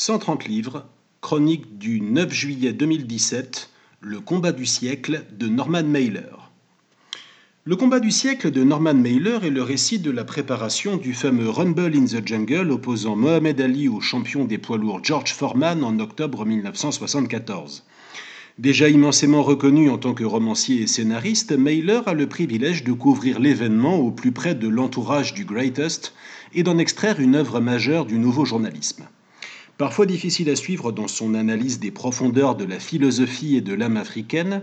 130 livres, chronique du 9 juillet 2017, Le combat du siècle de Norman Mailer. Le combat du siècle de Norman Mailer est le récit de la préparation du fameux Rumble in the Jungle opposant Mohamed Ali au champion des poids lourds George Foreman en octobre 1974. Déjà immensément reconnu en tant que romancier et scénariste, Mailer a le privilège de couvrir l'événement au plus près de l'entourage du Greatest et d'en extraire une œuvre majeure du nouveau journalisme. Parfois difficile à suivre dans son analyse des profondeurs de la philosophie et de l'âme africaine,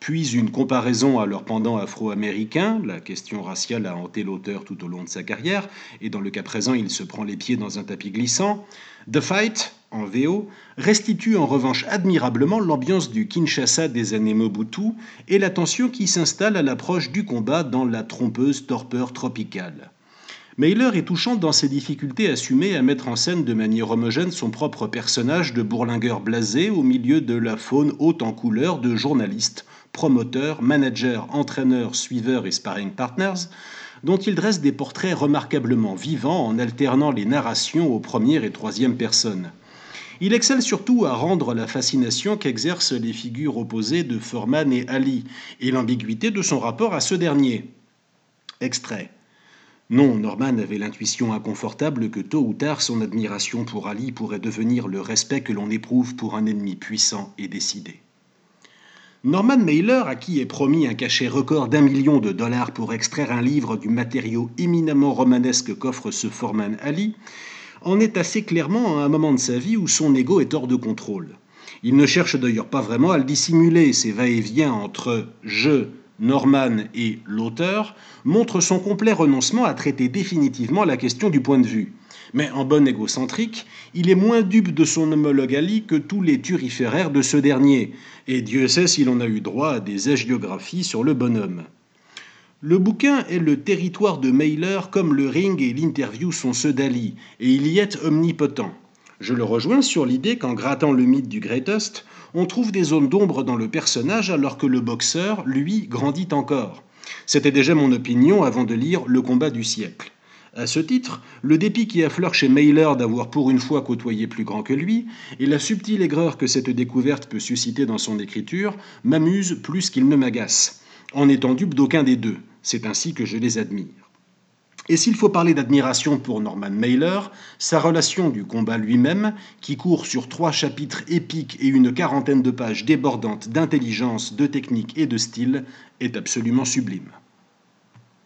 puis une comparaison à leur pendant afro-américain, la question raciale a hanté l'auteur tout au long de sa carrière, et dans le cas présent il se prend les pieds dans un tapis glissant, The Fight, en VO, restitue en revanche admirablement l'ambiance du Kinshasa des années Mobutu et la tension qui s'installe à l'approche du combat dans la trompeuse torpeur tropicale. Mailer est touchant dans ses difficultés assumées à mettre en scène de manière homogène son propre personnage de bourlingueur blasé au milieu de la faune haute en couleurs de journalistes, promoteurs, managers, entraîneurs, suiveurs et sparring partners, dont il dresse des portraits remarquablement vivants en alternant les narrations aux premières et troisième personnes. Il excelle surtout à rendre la fascination qu'exercent les figures opposées de Foreman et Ali, et l'ambiguïté de son rapport à ce dernier. Extrait. Non, Norman avait l'intuition inconfortable que tôt ou tard son admiration pour Ali pourrait devenir le respect que l'on éprouve pour un ennemi puissant et décidé. Norman Mailer, à qui est promis un cachet record d'un million de dollars pour extraire un livre du matériau éminemment romanesque qu'offre ce Foreman Ali, en est assez clairement à un moment de sa vie où son ego est hors de contrôle. Il ne cherche d'ailleurs pas vraiment à le dissimuler, ses va-et-vient entre je, Norman et l'auteur montrent son complet renoncement à traiter définitivement la question du point de vue. Mais en bon égocentrique, il est moins dupe de son homologue Ali que tous les turiféraires de ce dernier, et Dieu sait s'il en a eu droit à des hagiographies sur le bonhomme. Le bouquin est le territoire de Mailer comme le ring et l'interview sont ceux d'Ali, et il y est omnipotent. Je le rejoins sur l'idée qu'en grattant le mythe du Greatest, on trouve des zones d'ombre dans le personnage alors que le boxeur, lui, grandit encore. C'était déjà mon opinion avant de lire Le combat du siècle. À ce titre, le dépit qui affleure chez Mailer d'avoir pour une fois côtoyé plus grand que lui, et la subtile aigreur que cette découverte peut susciter dans son écriture, m'amuse plus qu'il ne m'agace, en étant dupe d'aucun des deux. C'est ainsi que je les admire. Et s'il faut parler d'admiration pour Norman Mailer, sa relation du combat lui-même, qui court sur trois chapitres épiques et une quarantaine de pages débordantes d'intelligence, de technique et de style, est absolument sublime.